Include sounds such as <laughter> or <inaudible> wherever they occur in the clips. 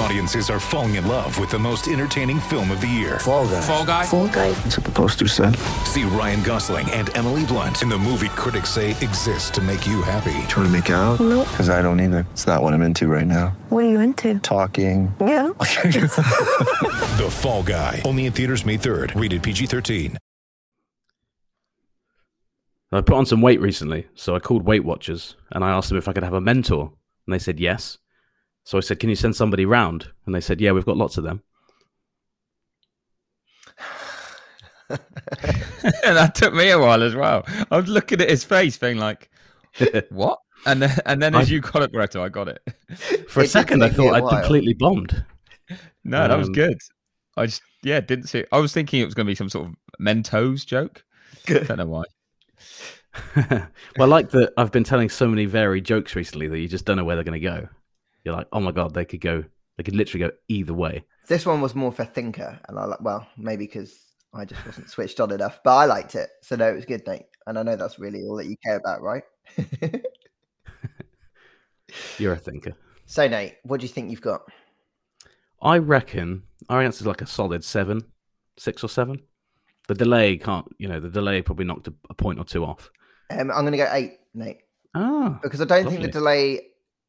Audiences are falling in love with the most entertaining film of the year. Fall guy. Fall Guy. Fall guy. That's what the poster said. See Ryan Gosling and Emily Blunt in the movie critics say exists to make you happy. Trying to make it out? Nope. Because I don't either. It's not what I'm into right now. What are you into? Talking. Yeah. <laughs> <laughs> The Fall Guy. Only in theaters May 3rd. Rated PG-13. I put on some weight recently, so I called Weight Watchers and I asked them if I could have a mentor, and they said yes. So I said, "Can you send somebody round?" And they said, "Yeah, we've got lots of them." <laughs> and that took me a while as well. I was looking at his face, being like, <laughs> "What?" And then, and then as I- you got it, Barretto, I got it. For a It did second, I thought I'd while. completely bombed. No, that was Um, good. I just, yeah, didn't see. I was thinking it was going to be some sort of Mentos joke. Don't know why. <laughs> well, I like that I've been telling so many varied jokes recently that you just don't know where they're going to go. You're like, oh my god, they could go, they could literally go either way. This one was more for thinker, and I like well maybe because I just wasn't switched on enough, but I liked it, so no, it was good, Nate. And I know that's really all that you care about, right? <laughs> You're a thinker. so Nate, what do you think you've got? I reckon our answer's like a solid seven, six or seven. The delay can't, you know, the delay probably knocked a, a point or two off. Um, I'm going to go eight, Nate, Ah, because I don't think the delay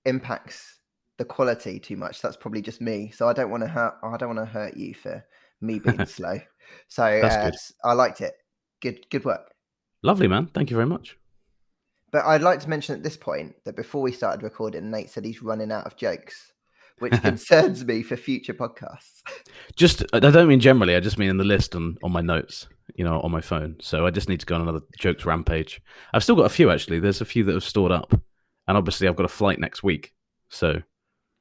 impacts the quality too much. That's probably just me, so I don't want to hurt. I don't want to hurt you for me <laughs> being slow. So uh, I liked it. Good, good work. lovely, man. Thank you very much. But I'd like to mention at this point that before we started recording, Nate said he's running out of jokes, which <laughs> concerns me for future podcasts. Just, I don't mean generally. I just mean in the list on, on my notes, you know, on my phone. So I just need to go on another jokes rampage. I've still got a few actually. There's a few that have stored up, and obviously I've got a flight next week. So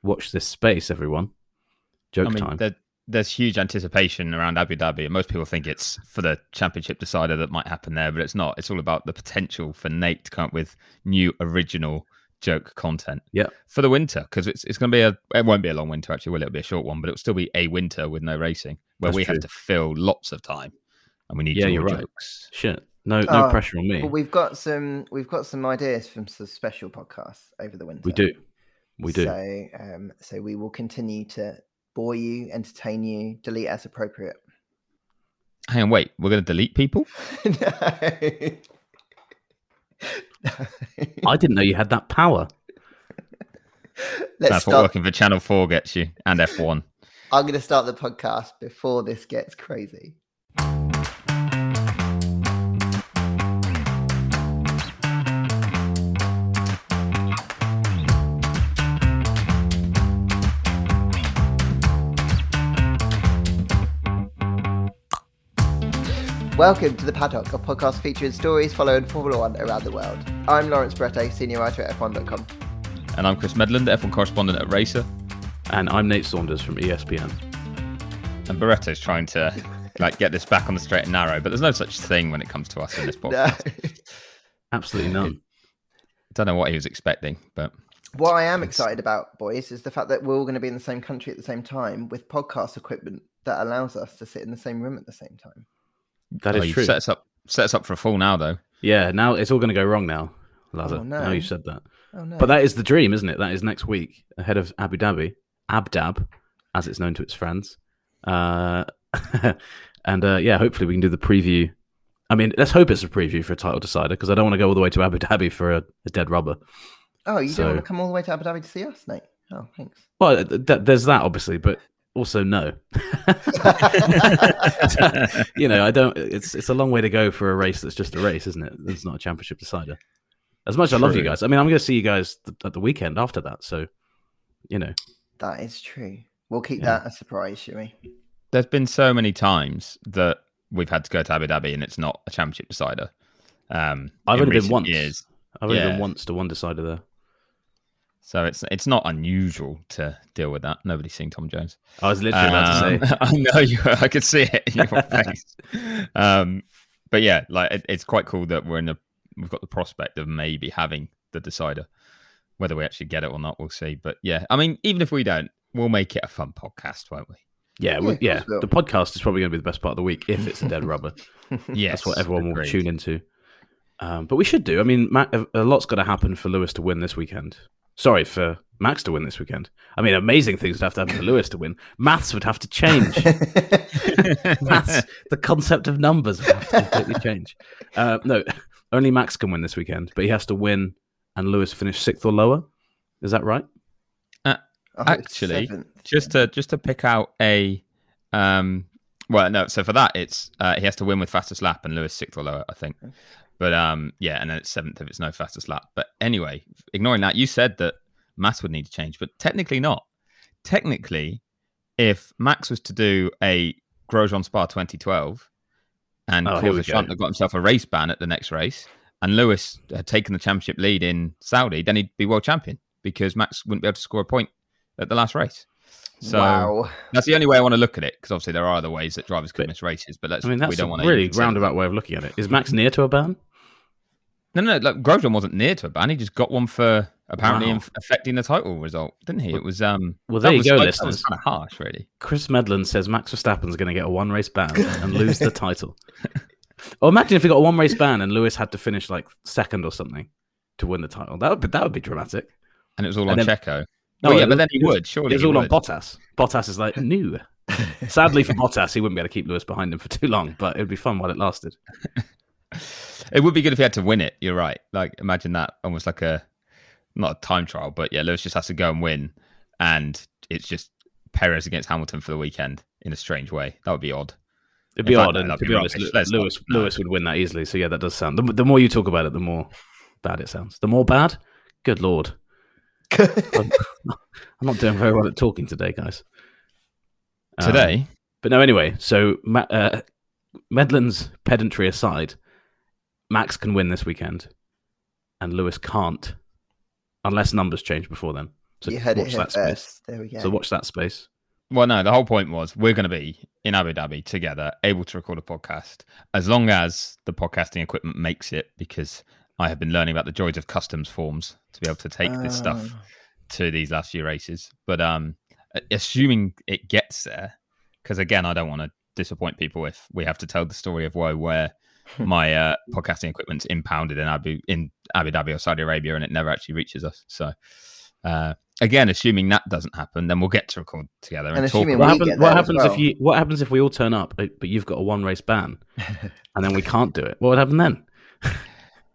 watch this space, everyone. Joke I mean, time. there, there's huge anticipation around Abu Dhabi, and most people think it's for the championship decider that might happen there, but it's not. It's all about the potential for Nate to come up with new original joke content. Yeah. for the winter because it's it's going to be a it won't be a long winter actually. Will it? It'll be a short one, but it'll still be a winter with no racing where That's we true. have to fill lots of time, and we need Yeah, your you're right. jokes. Shit. No, no Oh, pressure on me. But we've got some we've got some ideas from some special podcasts over the winter. We do. We do. So um so we will continue to bore you, entertain you, delete as appropriate. Hang on, wait, we're going to delete people. <laughs> no. I didn't know you had that power. Let's That's what working for Channel Four gets you, and F one. I'm going to start the podcast before this gets crazy. Welcome to the Paddock, a podcast featuring stories following Formula One around the world. I'm Lawrence Barretto, senior writer at F1.com. And I'm Chris Medland, F1 correspondent at Racer. And I'm Nate Saunders from ESPN. And Barretto's trying to like get this back on the straight and narrow, but there's no such thing when it comes to us in this <laughs> No. podcast. Absolutely none. Don't know what he was expecting, but What I am excited about, boys, is the fact that we're all going to be in the same country at the same time with podcast equipment that allows us to sit in the same room at the same time. That oh, true. set us up set us up for a fall now though. Yeah, now it's all going to go wrong now, Lazar. Oh, Now no. you said that. Oh no! But that is the dream, isn't it? That is next week ahead of Abu Dhabi, Abdab, as it's known to its friends. Uh, <laughs> and uh, yeah, hopefully we can do the preview. I mean, let's hope it's a preview for a title decider because I don't want to go all the way to Abu Dhabi for a, a dead rubber. oh, you so- don't want to come all the way to Abu Dhabi to see us, Nate? Oh, thanks. Well, th- th- there's that obviously, but also no. <laughs> <laughs> you know, I don't. It's it's a long way to go for a race that's just a race, isn't it? It's not a championship decider. As much as I love you guys, I mean, I'm going to see you guys th- at the weekend after that. So, you know, That is true. We'll keep Yeah. that a surprise, shall we? There's been so many times that we've had to go to Abu Dhabi and it's not a championship decider. Um, I've only been once. Years. I've only Yeah. been once to one decider there. So it's it's not unusual to deal with that. Nobody's seen Tom Jones. I was literally about to Um, say. <laughs> I know you. I could see it in your <laughs> face. Um, but yeah, like it, it's quite cool that we're in a. We've got the prospect of maybe having the decider. Whether we actually get it or not, we'll see. But yeah, I mean, even if we don't, we'll make it a fun podcast, won't we? Yeah, Yeah, well, yeah. course we will. The podcast is probably going to be the best part of the week if it's a dead rubber. <laughs> Yes, That's what everyone will tune into. Um, but we should do. I mean, Ma- a, a lot's got to happen for Lewis to win this weekend. Sorry, for Max to win this weekend. I mean, amazing things would have to happen for Lewis to win. Maths would have to change. <laughs> Maths, the concept of numbers would have to completely change. Uh, no, only Max can win this weekend, but he has to win and Lewis finish sixth or lower. Is that right? I think it's Actually, seventh. just to just to pick out a um well no so for that it's uh, he has to win with fastest lap and lewis sixth or lower i think but um yeah and then it's seventh if it's no fastest lap but anyway ignoring that you said that mass would need to change but technically not technically if max was to do a grosjean spa 2012 and Oh, cause we a shunt that got himself a race ban at the next race and lewis had taken the championship lead in saudi then he'd be world champion because max wouldn't be able to score a point at the last race so wow. that's the only way I want to look at it because obviously there are other ways that drivers could miss races, but let's I mean, we that's don't a want to really roundabout way of looking at it. Is Max near to a ban? No, no, like Grosjean wasn't near to a ban. He just got one for apparently Wow. inf- affecting the title result, didn't he? It was um. Well, there you was, go, like, listeners. Kind of harsh, really. Chris Medland says Max Verstappen's going to get a one race ban <laughs> and lose the title. Or imagine if he got a one race ban and Lewis had to finish like second or something to win the title. That would be, that would be dramatic. And it was all And on then- Checo. No, well, yeah, it but then he would surely. It was all on would. Bottas. Bottas is like, new. <laughs> Sadly for Bottas, he wouldn't be able to keep Lewis behind him for too long, but it would be fun while it lasted. <laughs> It would be good if he had to win it. You're right. Like imagine that almost like a not a time trial, but yeah, Lewis just has to go and win, and it's just Perez against Hamilton for the weekend in a strange way. That would be odd. It'd be fact, odd, and to be honest, rubbish. Lew- Let's not- Lewis. Lewis would win that easily. So yeah, that does sound. The, the more you talk about it, the more bad it sounds. The more bad. Good lord, <laughs> I'm, I'm not doing very well at talking today, guys. Um, Today, but no. Anyway, so uh, Medland's pedantry aside, Max can win this weekend, and Lewis can't, unless numbers change before then. So you heard it watch here that space. There we go. So watch that space. Well, no, the whole point was we're going to be in Abu Dhabi together, able to record a podcast as long as the podcasting equipment makes it, because I have been learning about the joys of customs forms to be able to take this stuff Ah. to these last few races. But um, assuming it gets there, because again, I don't want to disappoint people if we have to tell the story of woe where <laughs> my uh, podcasting equipment's impounded in Abu in Abu Dhabi or Saudi Arabia and it never actually reaches us. So. Uh, again, assuming that doesn't happen, then we'll get to record together and, And talk about What, we happen, what there as happens if you? What happens if we all turn up, but, but you've got a one race ban, <laughs> and then we can't do it? What would happen then? <laughs>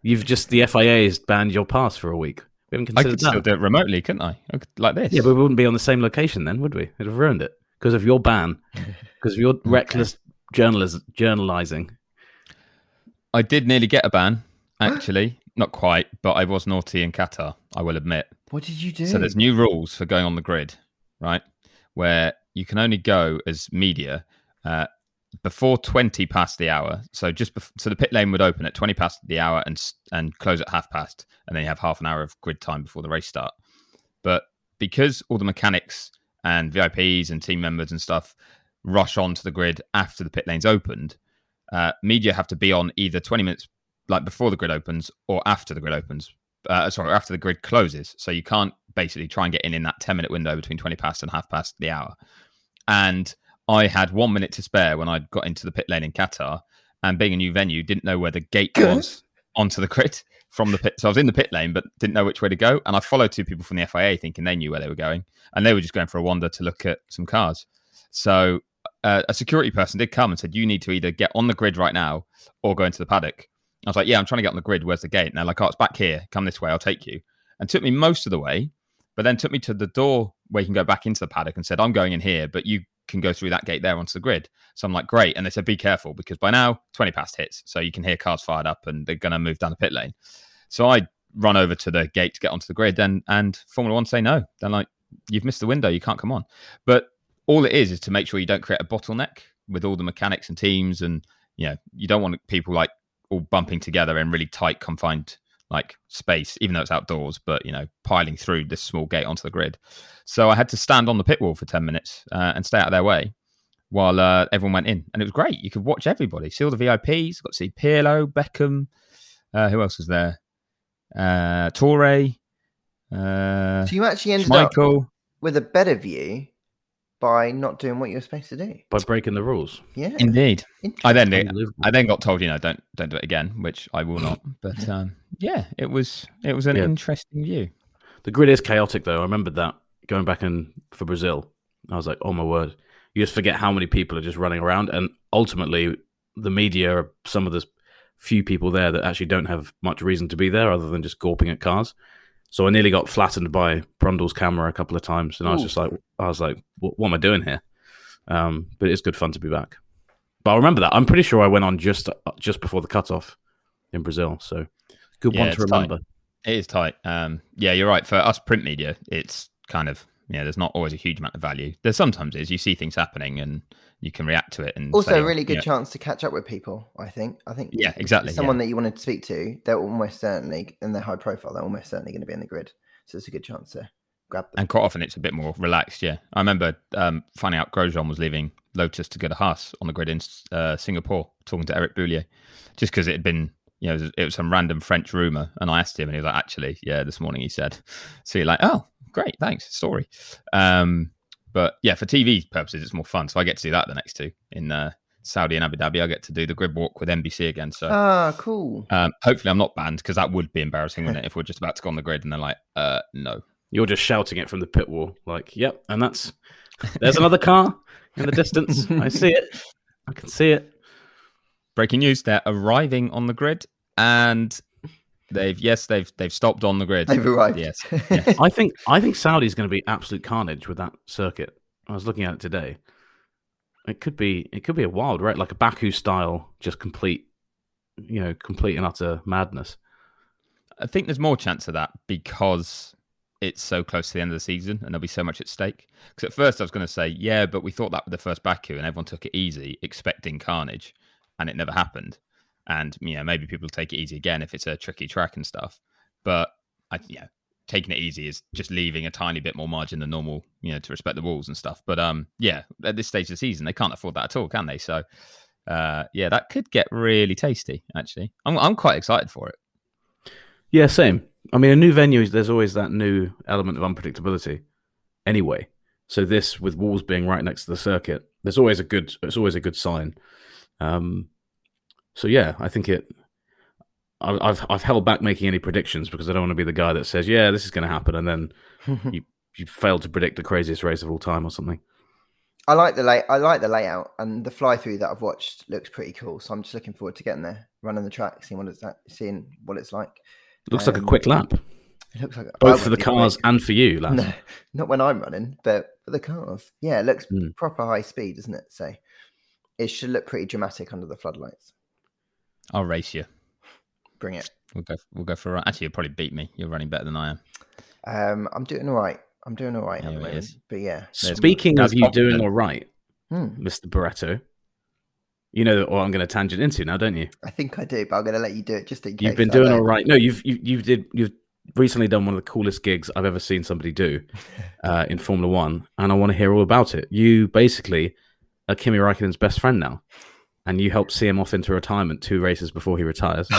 you've just the FIA has banned your pass for a week. We haven't I considered could still do it remotely, couldn't I? I could- Like this. Yeah, but we wouldn't be on the same location then, would we? It'd have ruined it because of your ban, because of your reckless journalism, journalizing. I did nearly get a ban, actually. Not quite, but I was naughty in Qatar, I will admit. what did you do? So there's new rules for going on the grid, right? Where you can only go as media uh, before 20 past the hour. So just bef- so the pit lane would open at 20 past the hour and and close at half past, and then you have half an hour of grid time before the race start. But because all the mechanics and VIPs and team members and stuff rush onto the grid after the pit lane's opened, uh, media have to be on either 20 minutes like before the grid opens or after the grid opens. Uh, sorry, after the grid closes. So you can't basically try and get in in that 10 minute window between 20 past and half past the hour. And I had one minute to spare when I got into the pit lane in Qatar. And being a new venue, didn't know where the gate Good. was onto the grid <laughs> from the pit. So I was in the pit lane, but didn't know which way to go. And I followed two people from the FIA thinking they knew where they were going. And they were just going for a wander to look at some cars. So uh, a security person did come and said, You need to either get on the grid right now or go into the paddock. I was like, Yeah, I'm trying to get on the grid. Where's the gate? And they're like, Oh, it's back here. Come this way. I'll take you. And took me most of the way, but then took me to the door where you can go back into the paddock and said, I'm going in here, but you can go through that gate there onto the grid. So I'm like, Great. And they said, Be careful because by now, 20 past hits. So you can hear cars fired up and they're going to move down the pit lane. So I run over to the gate to get onto the grid and, and Formula One say no. They're like, You've missed the window. You can't come on. But all it is is to make sure you don't create a bottleneck with all the mechanics and teams and you know, you don't want people like all bumping together in really tight, confined like space, even though it's outdoors, but you know, piling through this small gate onto the grid. So I had to stand on the pit wall for 10 minutes uh, and stay out of their way while uh, everyone went in. And it was great. You could watch everybody, see all the VIPs, got to see Pirlo, Beckham, uh, who else was there? Uh, Torre, uh, So you actually ended up with a better view by not doing what you're supposed to do. by breaking the rules. Yeah. Indeed. I then I then got told, you know, don't don't do it again, which I will not. <laughs> But um, yeah, it was it was an Yeah. interesting view. The grid is chaotic, though. I remembered that going back in for Brazil. I was like, oh my word. You just forget how many people are just running around. And ultimately, the media are some of the few people there that actually don't have much reason to be there other than just gawping at cars. So I nearly got flattened by Brundle's camera a couple of times. And I was Ooh. just like, I was like, what, what am I doing here? Um, but it's good fun to be back. But I remember that. I'm pretty sure I went on just just before the cutoff in Brazil. So good Yeah, one to it's tight. remember. It is tight. Um, yeah, you're right. For us print media, it's kind of yeah. There's not always a huge amount of value. There sometimes is. You see things happening and you can react to it. And Also, say, a really good yeah, chance to catch up with people. I think. I think. Yeah, exactly, Someone yeah. that you wanted to speak to, they're almost certainly, and they're high profile. They're almost certainly going to be in the grid. So it's a good chance to grab them. And quite often it's a bit more relaxed. Yeah, I remember um, finding out Grosjean was leaving Lotus to go to Haas on the grid in uh, Singapore, talking to Eric Boullier, just because it had been. You know, it was, it was some random French rumor, and I asked him, and he was like, "Actually, yeah, this morning he said." <laughs> So you're like, "Oh, great, thanks, story." Um, but yeah, for TV purposes, it's more fun. So I get to do that the next two in uh, Saudi and Abu Dhabi. I get to do the grid walk with NBC again. So Ah, cool. um, hopefully, I'm not banned because that would be embarrassing, wouldn't it? If we're just about to go on the grid and they're like, "Uh, no." You're just shouting it from the pit wall, like, "Yep," and that's there's another car in the distance. I see it. I can see it. Breaking news they're arriving on the grid and they've yes they've they've stopped on the grid They've arrived. yes, <laughs> yes. I think I think Saudi's going to be absolute carnage with that circuit. I was looking at it today. It could be it could be a wild right, like a Baku style, just complete, you know, complete and utter madness. i think there's more chance of that because it's so close to the end of the season and there'll be so much at stake because at first i was going to say yeah but we thought that with the first baku and everyone took it easy expecting carnage and it never happened and you know maybe people take it easy again if it's a tricky track and stuff but i yeah taking it easy is just leaving a tiny bit more margin than normal you know to respect the rules and stuff but um yeah at this stage of the season they can't afford that at all can they so uh yeah that could get really tasty actually i'm, I'm quite excited for it Yeah, same. I mean, a new venue is there's always that new element of unpredictability. Anyway, so this with walls being right next to the circuit, there's always a good. It's always a good sign. Um, so yeah, I think it. I- I've I've held back making any predictions because I don't want to be the guy that says, "Yeah, this is going to happen," and then <laughs> you you failed to predict the craziest race of all time or something. I like the lay. I like the layout and the fly through that I've watched looks pretty cool. So I'm just looking forward to getting there, running the track, seeing what it's that, seeing what it's like. It looks like a Um, quick lap, It looks like both for the cars quick. and for you, lads. <laughs> No, not when I'm running, but for the cars. Yeah, it looks Hmm. proper high speed, doesn't it? So it should look pretty dramatic under the floodlights. i'll race you Bring it. we'll go we'll go for a run actually you'll probably beat me you're running better than i am Um, I'm doing all right. I'm doing all right at the moment. But yeah, Speaking That's of you doing all right, Hmm. Mr. Barretto, you know what I'm going to tangent into now, don't you? I think I do, but I'm going to let you do it just in case. You've been doing all right. No, you've you, you've did you've recently done one of the coolest gigs I've ever seen somebody do <laughs> uh, in Formula One, and I want to hear all about it. You basically are Kimi Raikkonen's best friend now, and you helped see him off into retirement two races before he retires. <laughs> <laughs>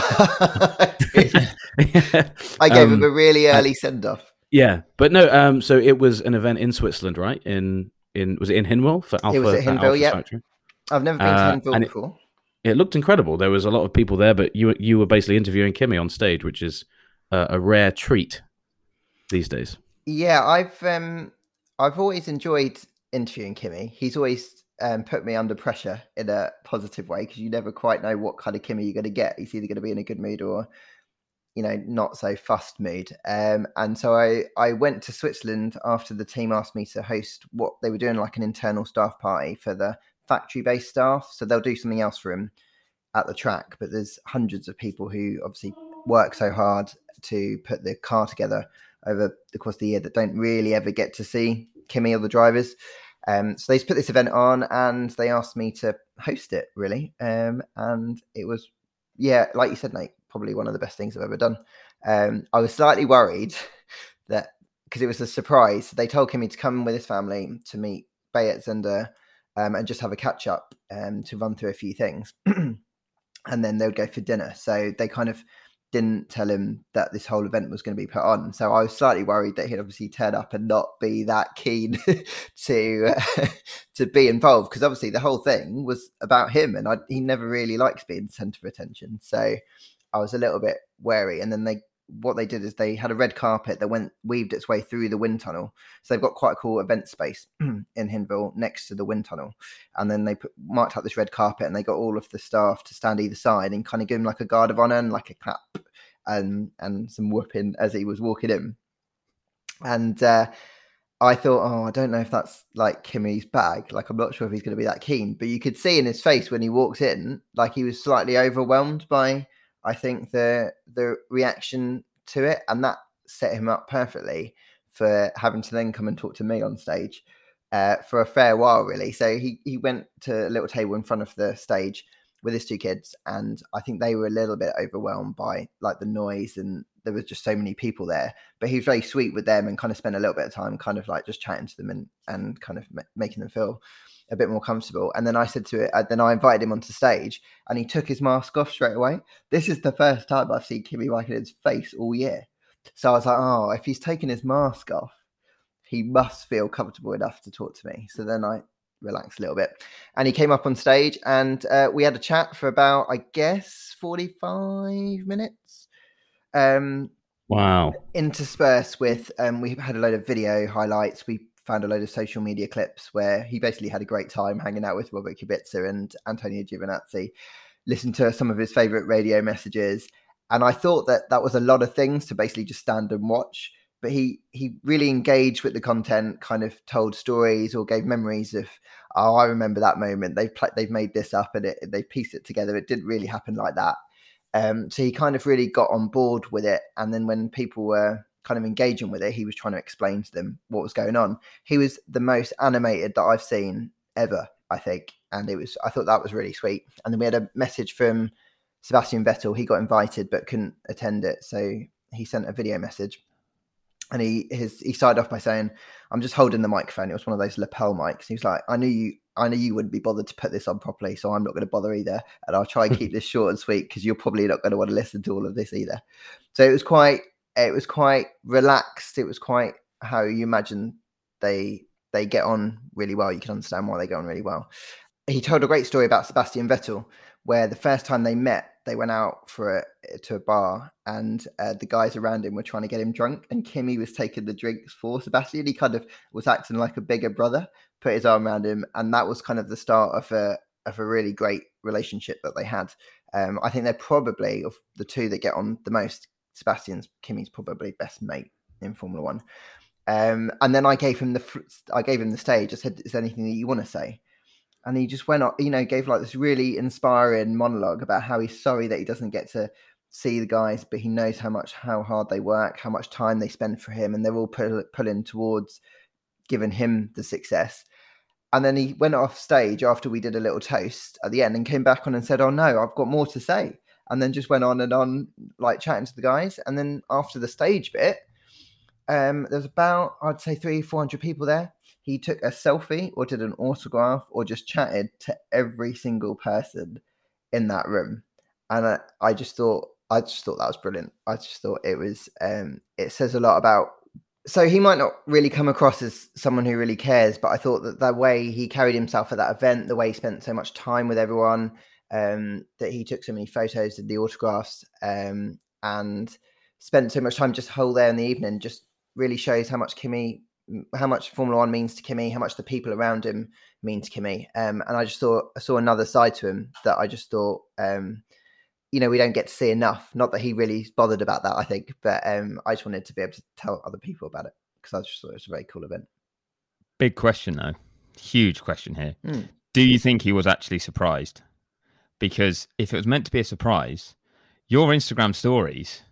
I gave him Um, a really early send off. yeah, but no. Um, so it was an event in Switzerland, right? In in was it in Hinwil for Alpha? was at Hinwil. Factory? I've never been uh, to Hinwil and it- before. It looked incredible. There was a lot of people there, but you you were basically interviewing Kimi on stage, which is uh, a rare treat these days. Yeah, I've um, I've always enjoyed interviewing Kimi. He's always um, put me under pressure in a positive way because you never quite know what kind of Kimi you're going to get. He's either going to be in a good mood or, you know, not so fussed mood. Um, and so I I went to Switzerland after the team asked me to host what they were doing like an internal staff party for the factory based staff. So they'll do something else for him at the track, but there's hundreds of people who obviously work so hard to put the car together over the course of the year that don't really ever get to see Kimi or the drivers. Um, so they put this event on and they asked me to host it, really. Um, and it was, yeah, like you said, Nate, probably one of the best things I've ever done. Um, I was slightly worried <laughs> that because it was a surprise, they told Kimi to come with his family to meet Beat Zehnder um, and just have a catch up um, to run through a few things. <clears throat> and then they would go for dinner. So they kind of didn't tell him that this whole event was going to be put on. So I was slightly worried that he'd obviously turn up and not be that keen <laughs> to uh, <laughs> to be involved because obviously the whole thing was about him, and I, he never really likes being the centre of attention. So I was a little bit wary. And then they what they did is they had a red carpet that went weaved its way through the wind tunnel. So they've got quite a cool event space <clears throat> in Hinwil next to the wind tunnel. And then they put, marked out this red carpet and they got all of the staff to stand either side and kind of give him like a guard of honor and like a clap and and some whooping as he was walking in. And uh, I thought, oh, I don't know if that's like Kimi's bag. Like, I'm not sure if he's going to be that keen. But you could see in his face when he walked in, like he was slightly overwhelmed by I think the the reaction to it, and that set him up perfectly for having to then come and talk to me on stage uh, for a fair while, really. So he he went to a little table in front of the stage with his two kids, and I think they were a little bit overwhelmed by like the noise and there was just so many people there. But he was very sweet with them and kind of spent a little bit of time, kind of like just chatting to them and and kind of making them feel a bit more comfortable. And then I said to it, uh, then I invited him onto stage and he took his mask off straight away. This is the first time I've seen Kimi Raikkonen's face all year. So I was like, oh, if he's taking his mask off, he must feel comfortable enough to talk to me. So then I relaxed a little bit. And he came up on stage and uh, we had a chat for about, I guess, 45 minutes. Um, wow. Interspersed with, um, we had a load of video highlights. We found a load of social media clips where he basically had a great time hanging out with Robert Kubica and Antonio Giovinazzi, listened to some of his favorite radio messages. And I thought that that was a lot of things to basically just stand and watch. But he he really engaged with the content, kind of told stories or gave memories of, oh, I remember that moment. They've pl- they've made this up and it, they've pieced it together. It didn't really happen like that. Um, so he kind of really got on board with it. And then when people were kind of engaging with it, he was trying to explain to them what was going on. He was the most animated that I've seen ever, I think, and it was I thought that was really sweet. And then we had a message from Sebastian Vettel. He got invited but couldn't attend it, so he sent a video message. And he his he started off by saying, "I'm just holding the microphone. It was one of those lapel mics." He was like, "I knew you, I knew you wouldn't be bothered to put this on properly, so I'm not going to bother either. And I'll try and keep <laughs> this short and sweet because you're probably not going to want to listen to all of this either." So it was quite it was quite relaxed. It was quite how you imagine they they get on really well. You can understand why they get on really well. He told a great story about Sebastian Vettel, where the first time they met, they went out for a, to a bar, and uh, the guys around him were trying to get him drunk, and Kimi was taking the drinks for Sebastian. He kind of was acting like a bigger brother, put his arm around him, and that was kind of the start of a of a really great relationship that they had. Um, I think they're probably of the two that get on the most Sebastian's Kimi's probably best mate in Formula One. Um, and then I gave him the I gave him the stage. I said, "Is there anything that you want to say?" And he just went on, you know, gave like this really inspiring monologue about how he's sorry that he doesn't get to see the guys, but he knows how much how hard they work, how much time they spend for him, and they're all pull, pulling towards giving him the success. And then he went off stage after we did a little toast at the end and came back on and said, "Oh no, I've got more to say." And then just went on and on like chatting to the guys. And then after the stage bit um there's about i'd say three 400 people there. He took a selfie or did an autograph or just chatted to every single person in that room. And i, I just thought i just thought that was brilliant. I just thought it was um it says a lot about so he might not really come across as someone who really cares but i thought that the way he carried himself at that event the way he spent so much time with everyone um, that he took so many photos, did the autographs, um, and spent so much time just whole there in the evening. Just really shows how much Kimi, how much Formula One means to Kimi, how much the people around him mean to Kimi. Um, and I just thought I saw another side to him that I just thought, um, you know, we don't get to see enough. Not that he really bothered about that, I think, but um, I just wanted to be able to tell other people about it because I just thought it was a very cool event. Big question though, huge question here. Mm. Do you think he was actually surprised? Because if it was meant to be a surprise, your Instagram stories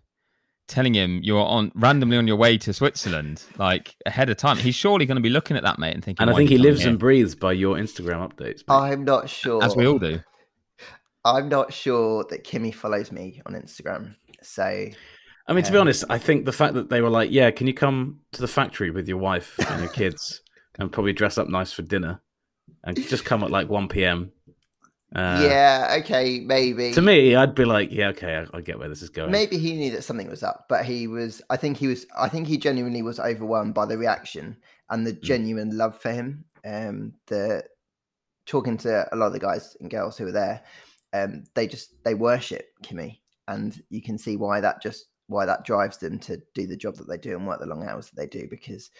telling him you're on randomly on your way to Switzerland, like ahead of time. He's surely going to be looking at that mate and thinking. And I think he lives here?" and breathes by your Instagram updates. mate. I'm not sure. as we all do. I'm not sure that Kimi follows me on Instagram. So I mean, to be Um, honest, I think the fact that they were like, "Yeah, can you come to the factory with your wife and your kids, <laughs> and probably dress up nice for dinner, and just come at like one p.m." Uh, yeah, okay, maybe. To me, I'd be like, "Yeah, okay, I, I get where this is going." Maybe he knew that something was up, but he was. I think he was. I think he genuinely was overwhelmed by the reaction and the Hmm. genuine love for him. Um, the talking to a lot of the guys and girls who were there, um, they just they worship Kimi, and you can see why that just why that drives them to do the job that they do and work the long hours that they do because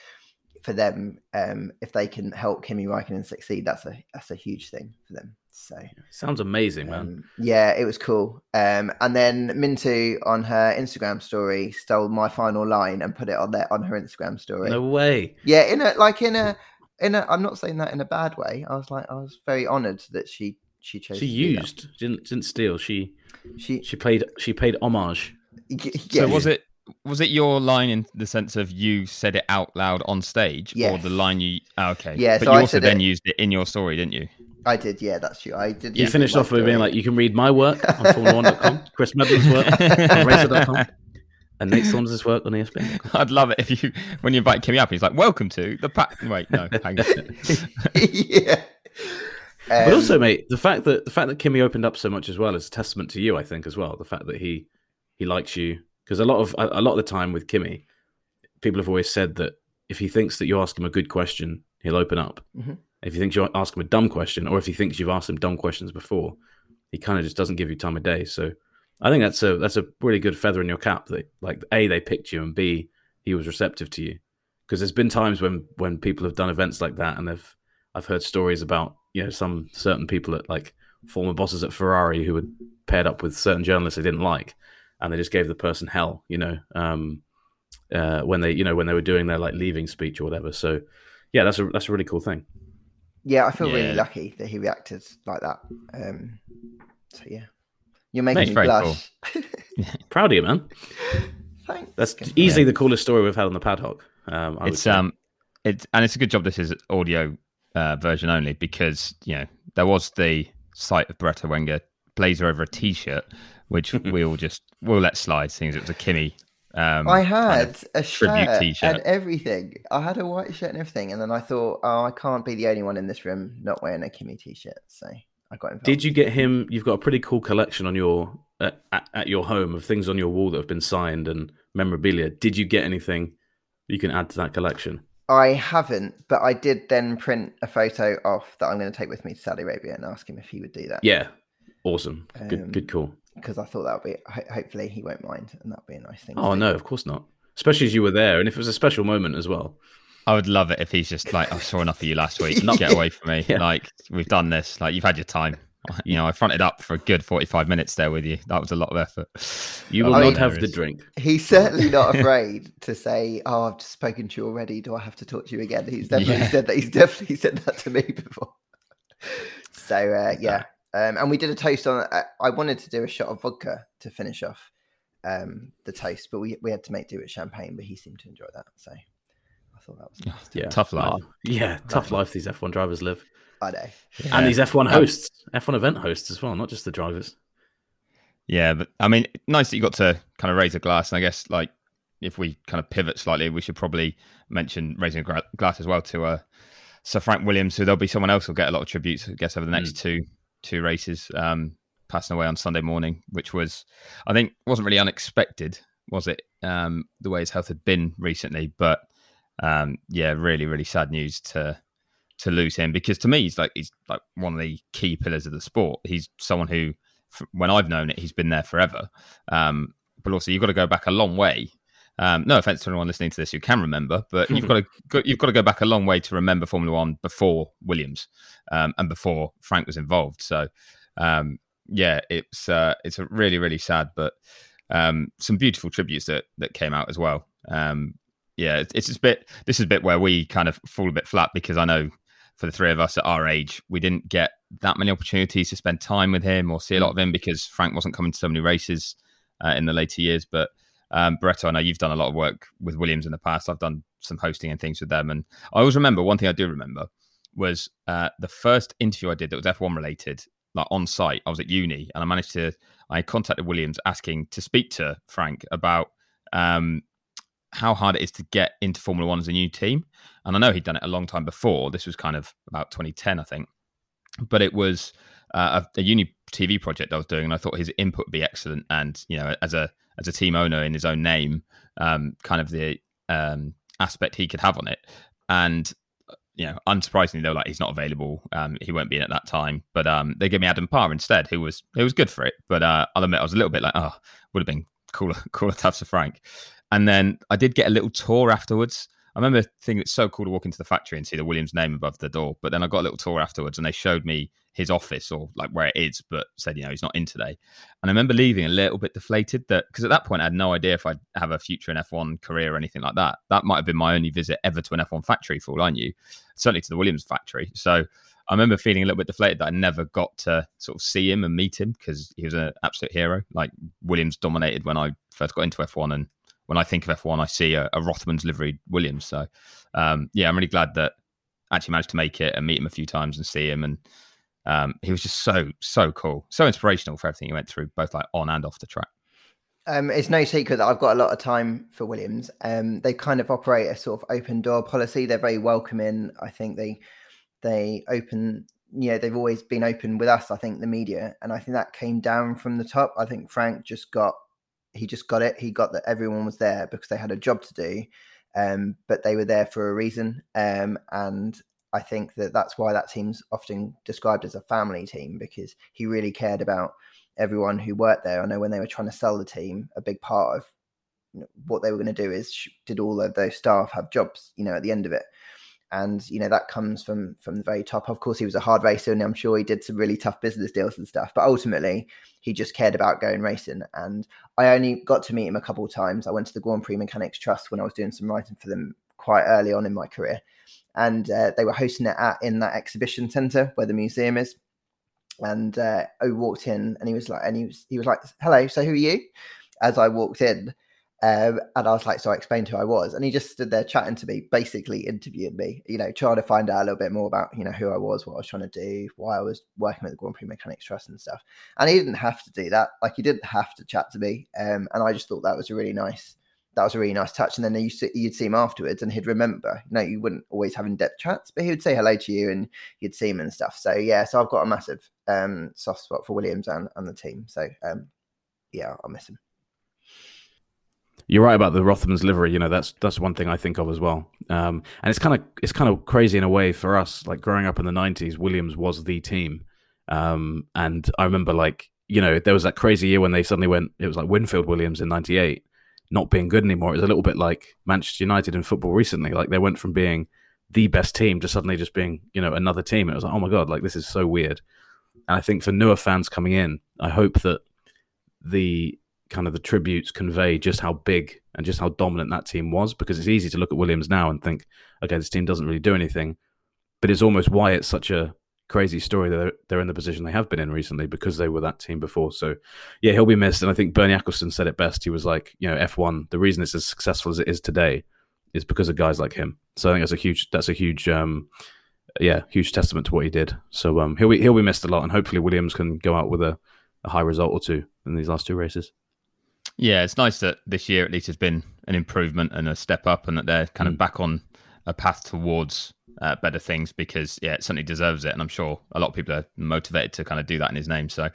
for them, um, if they can help Kimi Raikkonen succeed, that's a that's a huge thing for them. So Sounds amazing, man. um, yeah, it was cool. Um, and then Minttu on her Instagram story stole my final line and put it on there on her Instagram story. no way. Yeah, in a like in a in a. I'm not saying that in a bad way. I was like, I was very honoured that she she chose. She to do that. used, didn't didn't steal. She She. she paid she paid homage. y- So was it was it your line in the sense of you said it out loud on stage, or the line you? oh, okay, Yeah, but so you I also then it- used it in your story, didn't you? I did. Yeah, that's true. I did. You use finished in my off with being like, "You can read my work on Formula1.com, <laughs> Chris Medland's work on Racer.com, and Nate Saunders' work on ESPN." <laughs> I'd love it if you when you invite Kimi up, he's like, "Welcome to the pack." Wait, no, hang on. <laughs> yeah. But Um, also, mate, the fact that the fact that Kimi opened up so much as well is a testament to you, I think, as well. The fact that he he likes you because a lot of a, lot of the time with Kimi, people have always said that if he thinks that you ask him a good question, he'll open up. Mhm. If he thinks you ask him a dumb question, or if he thinks you've asked him dumb questions before, he kind of just doesn't give you time of day. So I think that's a that's a really good feather in your cap. That like a they picked you, and b he was receptive to you. Because there's been times when when people have done events like that, and they've I've heard stories about you know some certain people at like former bosses at Ferrari who had paired up with certain journalists they didn't like, and they just gave the person hell, you know, um, uh, when they you know when they were doing their like leaving speech or whatever. So yeah, that's a that's a really cool thing. Yeah, I feel really lucky that he reacted like that. Um, so yeah, you're making Mate, me very blush. <laughs> Proud of you, man. Thanks. That's Good. easily the coolest story we've had on the paddock. Um, I it's say. um, it's and it's a good job this is audio uh, version only because you know there was the sight of Barretto Wenger blazer over a t-shirt, which <laughs> we all just we'll let slide, seeing as it was a Kimi. Um, I kind had of- a tribute shirt t-shirt. and everything. I had a white shirt and everything, and then I thought, oh, I can't be the only one in this room not wearing a Kimi t-shirt. So I got involved. Did you get him? You've got a pretty cool collection on your uh, at, at your home of things on your wall that have been signed and memorabilia. Did you get anything you can add to that collection? I haven't, but I did then print a photo off that I'm going to take with me to Saudi Arabia and ask him if he would do that. Yeah, awesome. Good, Um, good call. Because I thought that would be. ho- Hopefully, he won't mind, and that would be a nice thing. Oh no, of course not. Especially as you were there, and if it was a special moment as well. I would love it if he's just like, I saw enough of you last week. No. Get away from me. <laughs> Yeah. Like we've done this. Like you've had your time. You know, I fronted up for a good forty-five minutes there with you. That was a lot of effort. You will was not mean- have the drink. He's certainly not afraid to say, "Oh, I've just spoken to you already. Do I have to talk to you again?" He's definitely Yeah. said that. He's definitely said that to me before. So uh, yeah, um, and we did a toast on. Uh, I wanted to do a shot of vodka to finish off um, the toast, but we we had to make do with champagne. But he seemed to enjoy that, so I thought that was nice. Yeah, Tough life. Yeah, tough life these F1 drivers live, I know. and these F1 Um, hosts, F1 event hosts as well, not just the drivers. Yeah, but I mean, nice that you got to kind of raise a glass. And I guess, like, if we kind of pivot slightly, we should probably mention raising a gra- glass as well to uh, Sir Frank Williams, who there'll be someone else who'll get a lot of tributes, I guess, over the next two two races, um, passing away on Sunday morning, which was, I think, wasn't really unexpected, was it? Um, the way his health had been recently, but um, yeah, really, really sad news to to lose him because to me, he's like he's like one of the key pillars of the sport. He's someone who when I've known it, he's been there forever. Um, but also, you've got to go back a long way. Um, no offense to anyone listening to this who can remember, but you've got to <laughs> go, you've got to go back a long way to remember Formula One before Williams um, and before Frank was involved. So, um, yeah, it's uh, it's a really really sad, but um, some beautiful tributes that that came out as well. Um, yeah, it's, it's a bit. This is a bit where we kind of fall a bit flat because I know for the three of us at our age, we didn't get that many opportunities to spend time with him or see a lot of him because Frank wasn't coming to so many races uh, in the later years. But Um, I know you've done a lot of work with Williams in the past. I've done some hosting and things with them, and I always remember one thing I do remember was uh, the first interview I did that was F1 related, like on site. I was at uni, and I managed to I contacted Williams asking to speak to Frank about um, how hard it is to get into Formula One as a new team. And I know he'd done it a long time before. This was kind of about 2010, I think. But it was uh, a, a, uni TV project I was doing, and I thought his input would be excellent. And you know, as a as a team owner in his own name, um, kind of the um, aspect he could have on it. And you know, unsurprisingly, were like, he's not available. Um, he won't be in at that time. But um, they gave me Adam Parr instead, who was who was good for it. But uh, I'll admit, I was a little bit like, oh, would have been cooler, <laughs> cooler to have Sir Frank. And then I did get a little tour afterwards. I remember thinking it's so cool to walk into the factory and see the Williams name above the door. But then I got a little tour afterwards and they showed me his office or like where it is, but said, you know, he's not in today. And I remember leaving a little bit deflated that because at that point I had no idea if I'd have a future in F1 career or anything like that. That might have been my only visit ever to an F1 factory for all I knew, certainly to the Williams factory. So I remember feeling a little bit deflated that I never got to sort of see him and meet him because he was an absolute hero. Like Williams dominated when I first got into F1 and when I think of F1, I see a, a Rothmans livery Williams. So, um, yeah, I'm really glad that I actually managed to make it and meet him a few times and see him. And um, he was just so, so cool, so inspirational for everything he went through, both like on and off the track. Um, it's no secret that I've got a lot of time for Williams. Um, they kind of operate a sort of open door policy. They're very welcoming. I think they they open. You know, they've always been open with us. I think the media, and I think that came down from the top. I think Frank just got he just got it. He got that everyone was there because they had a job to do, um, but they were there for a reason. Um, and I think that that's why that team's often described as a family team because he really cared about everyone who worked there. I know when they were trying to sell the team, a big part of what they were going to do is did all of those staff have jobs? You know, at the end of it and you know that comes from from the very top of course he was a hard racer and i'm sure he did some really tough business deals and stuff but ultimately he just cared about going racing and i only got to meet him a couple of times i went to the grand prix mechanics trust when i was doing some writing for them quite early on in my career and uh, they were hosting it at in that exhibition center where the museum is and uh, i walked in and he was like and he was he was like hello so who are you as i walked in um, and I was like, so I explained who I was, and he just stood there chatting to me, basically interviewing me, you know, trying to find out a little bit more about, you know, who I was, what I was trying to do, why I was working with the Grand Prix Mechanics Trust and stuff. And he didn't have to do that; like he didn't have to chat to me. Um, and I just thought that was a really nice, that was a really nice touch. And then you you'd see him afterwards, and he'd remember. You know, you wouldn't always have in depth chats, but he would say hello to you, and you'd see him and stuff. So yeah, so I've got a massive um, soft spot for Williams and and the team. So um, yeah, I'll miss him. You're right about the Rothmans livery. You know, that's that's one thing I think of as well. Um, and it's kind of it's kind of crazy in a way for us. Like growing up in the '90s, Williams was the team. Um, and I remember like you know there was that crazy year when they suddenly went. It was like Winfield Williams in '98 not being good anymore. It was a little bit like Manchester United in football recently. Like they went from being the best team to suddenly just being you know another team. It was like oh my god, like this is so weird. And I think for newer fans coming in, I hope that the kind of the tributes convey just how big and just how dominant that team was because it's easy to look at Williams now and think, okay, this team doesn't really do anything. But it's almost why it's such a crazy story that they're in the position they have been in recently because they were that team before. So, yeah, he'll be missed. And I think Bernie Ecclestone said it best. He was like, you know, F1, the reason it's as successful as it is today is because of guys like him. So I think that's a huge, that's a huge, um, yeah, huge testament to what he did. So um, he'll be he'll be missed a lot, and hopefully Williams can go out with a, a high result or two in these last two races. Yeah, it's nice that this year at least has been an improvement and a step up, and that they're kind of mm. back on a path towards uh, better things because yeah, it certainly deserves it, and I'm sure a lot of people are motivated to kind of do that in his name. So um,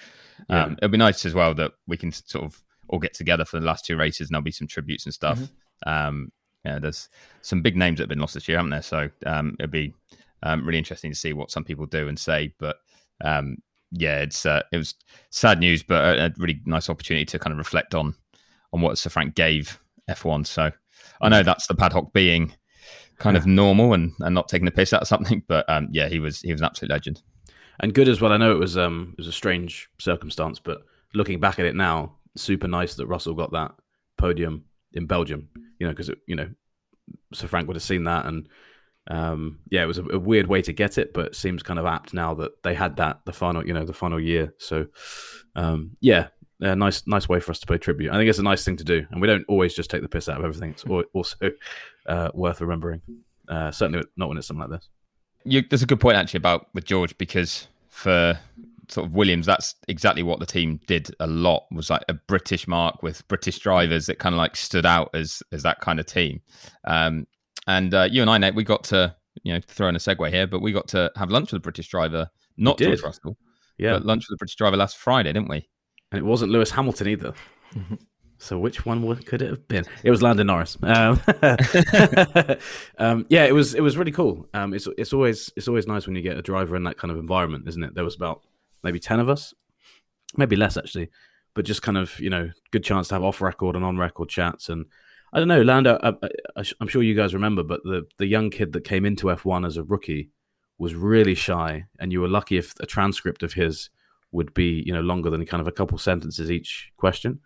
yeah. it'll be nice as well that we can sort of all get together for the last two races, and there'll be some tributes and stuff. Mm-hmm. Um, yeah, there's some big names that have been lost this year, haven't there? So um, it'll be um, really interesting to see what some people do and say. But um, yeah, it's uh, it was sad news, but a, a, really nice opportunity to kind of reflect on on what Sir Frank gave F1. So I know that's the paddock being kind yeah. of normal and, and not taking the piss out of something, <laughs> but um, yeah, he was he was an absolute legend and good as well. I know it was um it was a strange circumstance, but looking back at it now, super nice that Russell got that podium in Belgium. You know, because you know Sir Frank would have seen that, and um, yeah, it was a, a, weird way to get it, but it seems kind of apt now that they had that the final, you know, the final year. So um, yeah, a nice nice way for us to pay tribute. I think it's a nice thing to do, and we don't always just take the piss out of everything. It's also uh, worth remembering. Uh, certainly not when it's something like this. You, there's a good point actually about with George because for sort of Williams, that's exactly what the team did a lot was like a British mark with British drivers that kind of like stood out as as that kind of team. Um, and uh, you and I, Nate, we got to you know throw in a segue here, but we got to have lunch with a British driver, not. George Russell, Yeah, but lunch with a British driver last Friday, didn't we? And it wasn't Lewis Hamilton either. So which one could it have been? It was Lando Norris. Um, <laughs> um, yeah, it was. It was really cool. Um, it's it's always it's always nice when you get a driver in that kind of environment, isn't it? There was about maybe ten of us, maybe less actually, but just kind of you know good chance to have off record and on record chats. And I don't know, Lando. I, I'm sure you guys remember, but the the young kid that came into F1 as a rookie was really shy, and you were lucky if a transcript of his would be you know longer than kind of a couple sentences each question.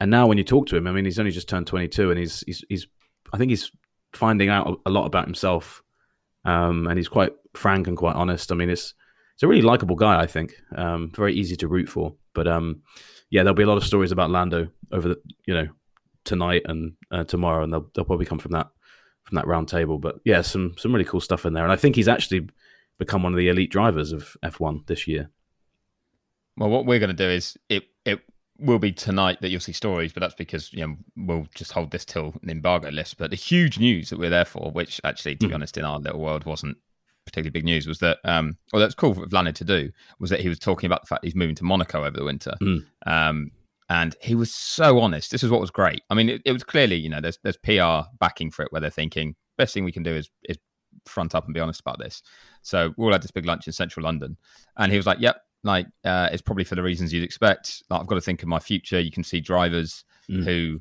And now when you talk to him, I mean, he's only just turned 22, and he's he's he's I think he's finding out a lot about himself, um, and he's quite frank and quite honest. I mean, it's it's a really likable guy. I think um, very easy to root for. But um, yeah, there'll be a lot of stories about Lando over the you know tonight and uh, tomorrow, and they'll they'll probably come from that from that round table. But yeah, some some really cool stuff in there, and I think he's actually become one of the elite drivers of F1 this year. Well, what we're going to do is it it will be tonight that you'll see stories, but that's because you know we'll just hold this till an embargo list. But the huge news that we're there for, which actually, to be honest, in our little world wasn't particularly big news, was that um, well, that's cool for Vlad to do was that he was talking about the fact he's moving to Monaco over the winter. Mm. Um, and he was so honest. This is what was great. I mean, it, it was clearly, you know, there's there's PR backing for it where they're thinking best thing we can do is is front up and be honest about this. So we all had this big lunch in central London, and he was like, "Yep, like uh, it's probably for the reasons you'd expect. Like, I've got to think of my future. You can see drivers Mm. who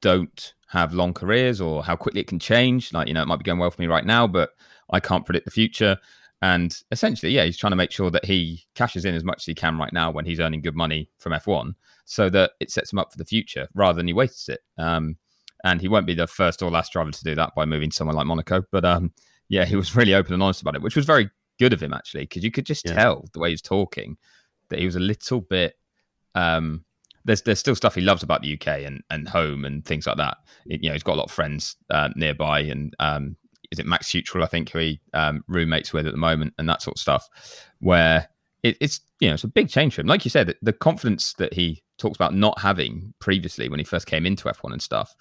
don't have long careers or how quickly it can change. Like you know, it might be going well for me right now, but I can't predict the future. And essentially, yeah, he's trying to make sure that he cashes in as much as he can right now when he's earning good money from F1, so that it sets him up for the future rather than he wastes it. Um, and he won't be the first or last driver to do that by moving somewhere like Monaco. But um, yeah, he was really open and honest about it, which was very good of him actually, because you could just Yeah. tell the way he was talking that he was a little bit. Um, there's there's still stuff he loves about the UK and, and home and things like that. You know, he's got a lot of friends uh, nearby, and um, is it Max Fewtrell, I think, who he um, roommates with at the moment, and that sort of stuff. Where it, it's you know it's a big change for him. Like you said, the, the confidence that he talks about not having previously when he first came into F1 and stuff,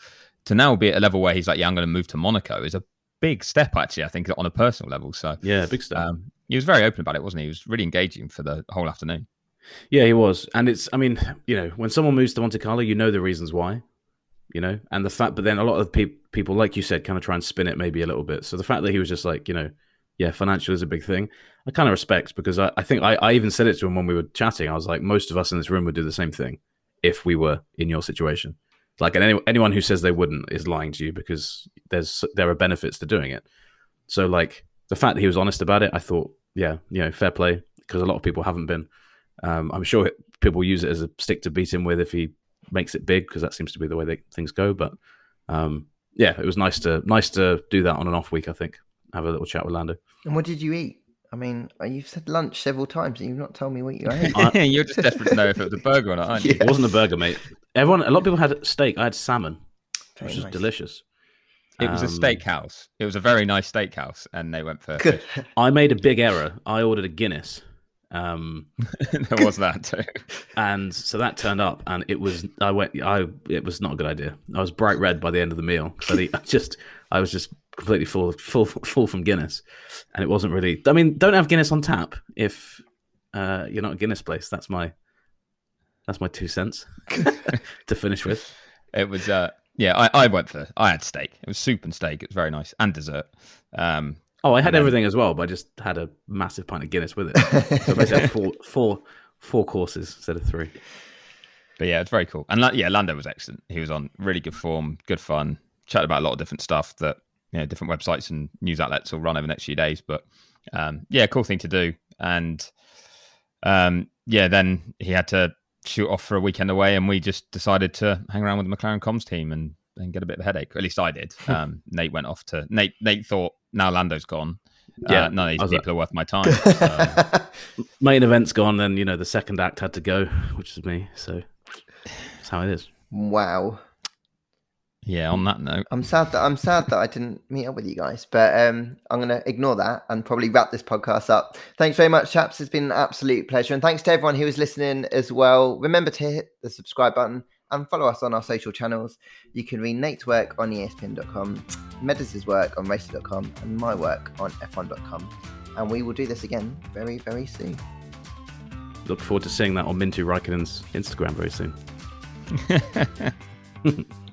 to now be at a level where he's like, yeah, I'm going to move to Monaco is a big step actually. I think on a personal level. So Yeah, big step. um, he was very open about it, wasn't he? He was really engaging for the whole afternoon. Yeah, he was, and it's. I mean, you know, when someone moves to Monte Carlo, you know the reasons why, you know, and the fact. But then a lot of pe- people, like you said, kind of try and spin it maybe a little bit. So the fact that he was just like, you know, yeah, financial is a big thing. I kind of respect because I, I think I, I even said it to him when we were chatting. I was like, most of us in this room would do the same thing if we were in your situation. Like, and any, anyone who says they wouldn't is lying to you because there's there are benefits to doing it. So like the fact that he was honest about it, I thought, yeah, you know, fair play because a lot of people haven't been. Um, I'm sure people use it as a stick to beat him with if he makes it big because that seems to be the way they, things go. But um, yeah, it was nice to nice to do that on an off week. I think have a little chat with Lando. And what did you eat? I mean, uh, you've said lunch several times and you've not told me what you ate. <laughs> I- <laughs> You're just desperate to know if it was a burger or not, aren't you? Yeah. It wasn't a burger, mate. Everyone, a lot of people had steak. I had salmon, Very which was nice. delicious. It was a Um, steakhouse. It was a very nice steakhouse, and they went for. Good. <laughs> I made a big error. I ordered a Guinness. Um, there was that too. and so that turned up and it was i went i it was not a good idea i was bright red by the end of the meal because I, I just i was just completely full full full from guinness and it wasn't really i mean don't have guinness on tap if uh you're not a guinness place that's my that's my two cents <laughs> to finish with It was. uh Yeah, I, I went for. I had steak. It was soup and steak. It was very nice, and dessert. Um, oh i had then- everything as well but i just had a massive pint of guinness with it so basically had four <laughs> four four courses instead of three but yeah, it's very cool. And yeah, Lando was excellent. He was on really good form, good fun. Chatted about a lot of different stuff that you know different websites and news outlets will run over the next few days. But um, yeah, cool thing to do. And um, yeah, then he had to shoot off for a weekend away, and we just decided to hang around with the McLaren comms team and, and get a bit of a headache. At least I did. <laughs> Um, Nate went off to Nate. Nate thought now Lando's gone. Yeah, uh, none of these people like- are worth my time. So, <laughs> main event's gone then you know the second act had to go which is me so That's how it is. Wow. Yeah. On that note, I'm sad that I'm sad that I didn't meet up with you guys, but um, I'm going to ignore that and probably wrap this podcast up. Thanks very much, chaps. It's been an absolute pleasure, and thanks to everyone who was listening as well. Remember to hit the subscribe button and follow us on our social channels. You can read Nate's work on ESPN.com, Medland's work on Racer.com, and my work on F1.com. And we will do this again very, very soon. Look forward to seeing that on Minttu Raikkonen's Instagram very soon. <laughs>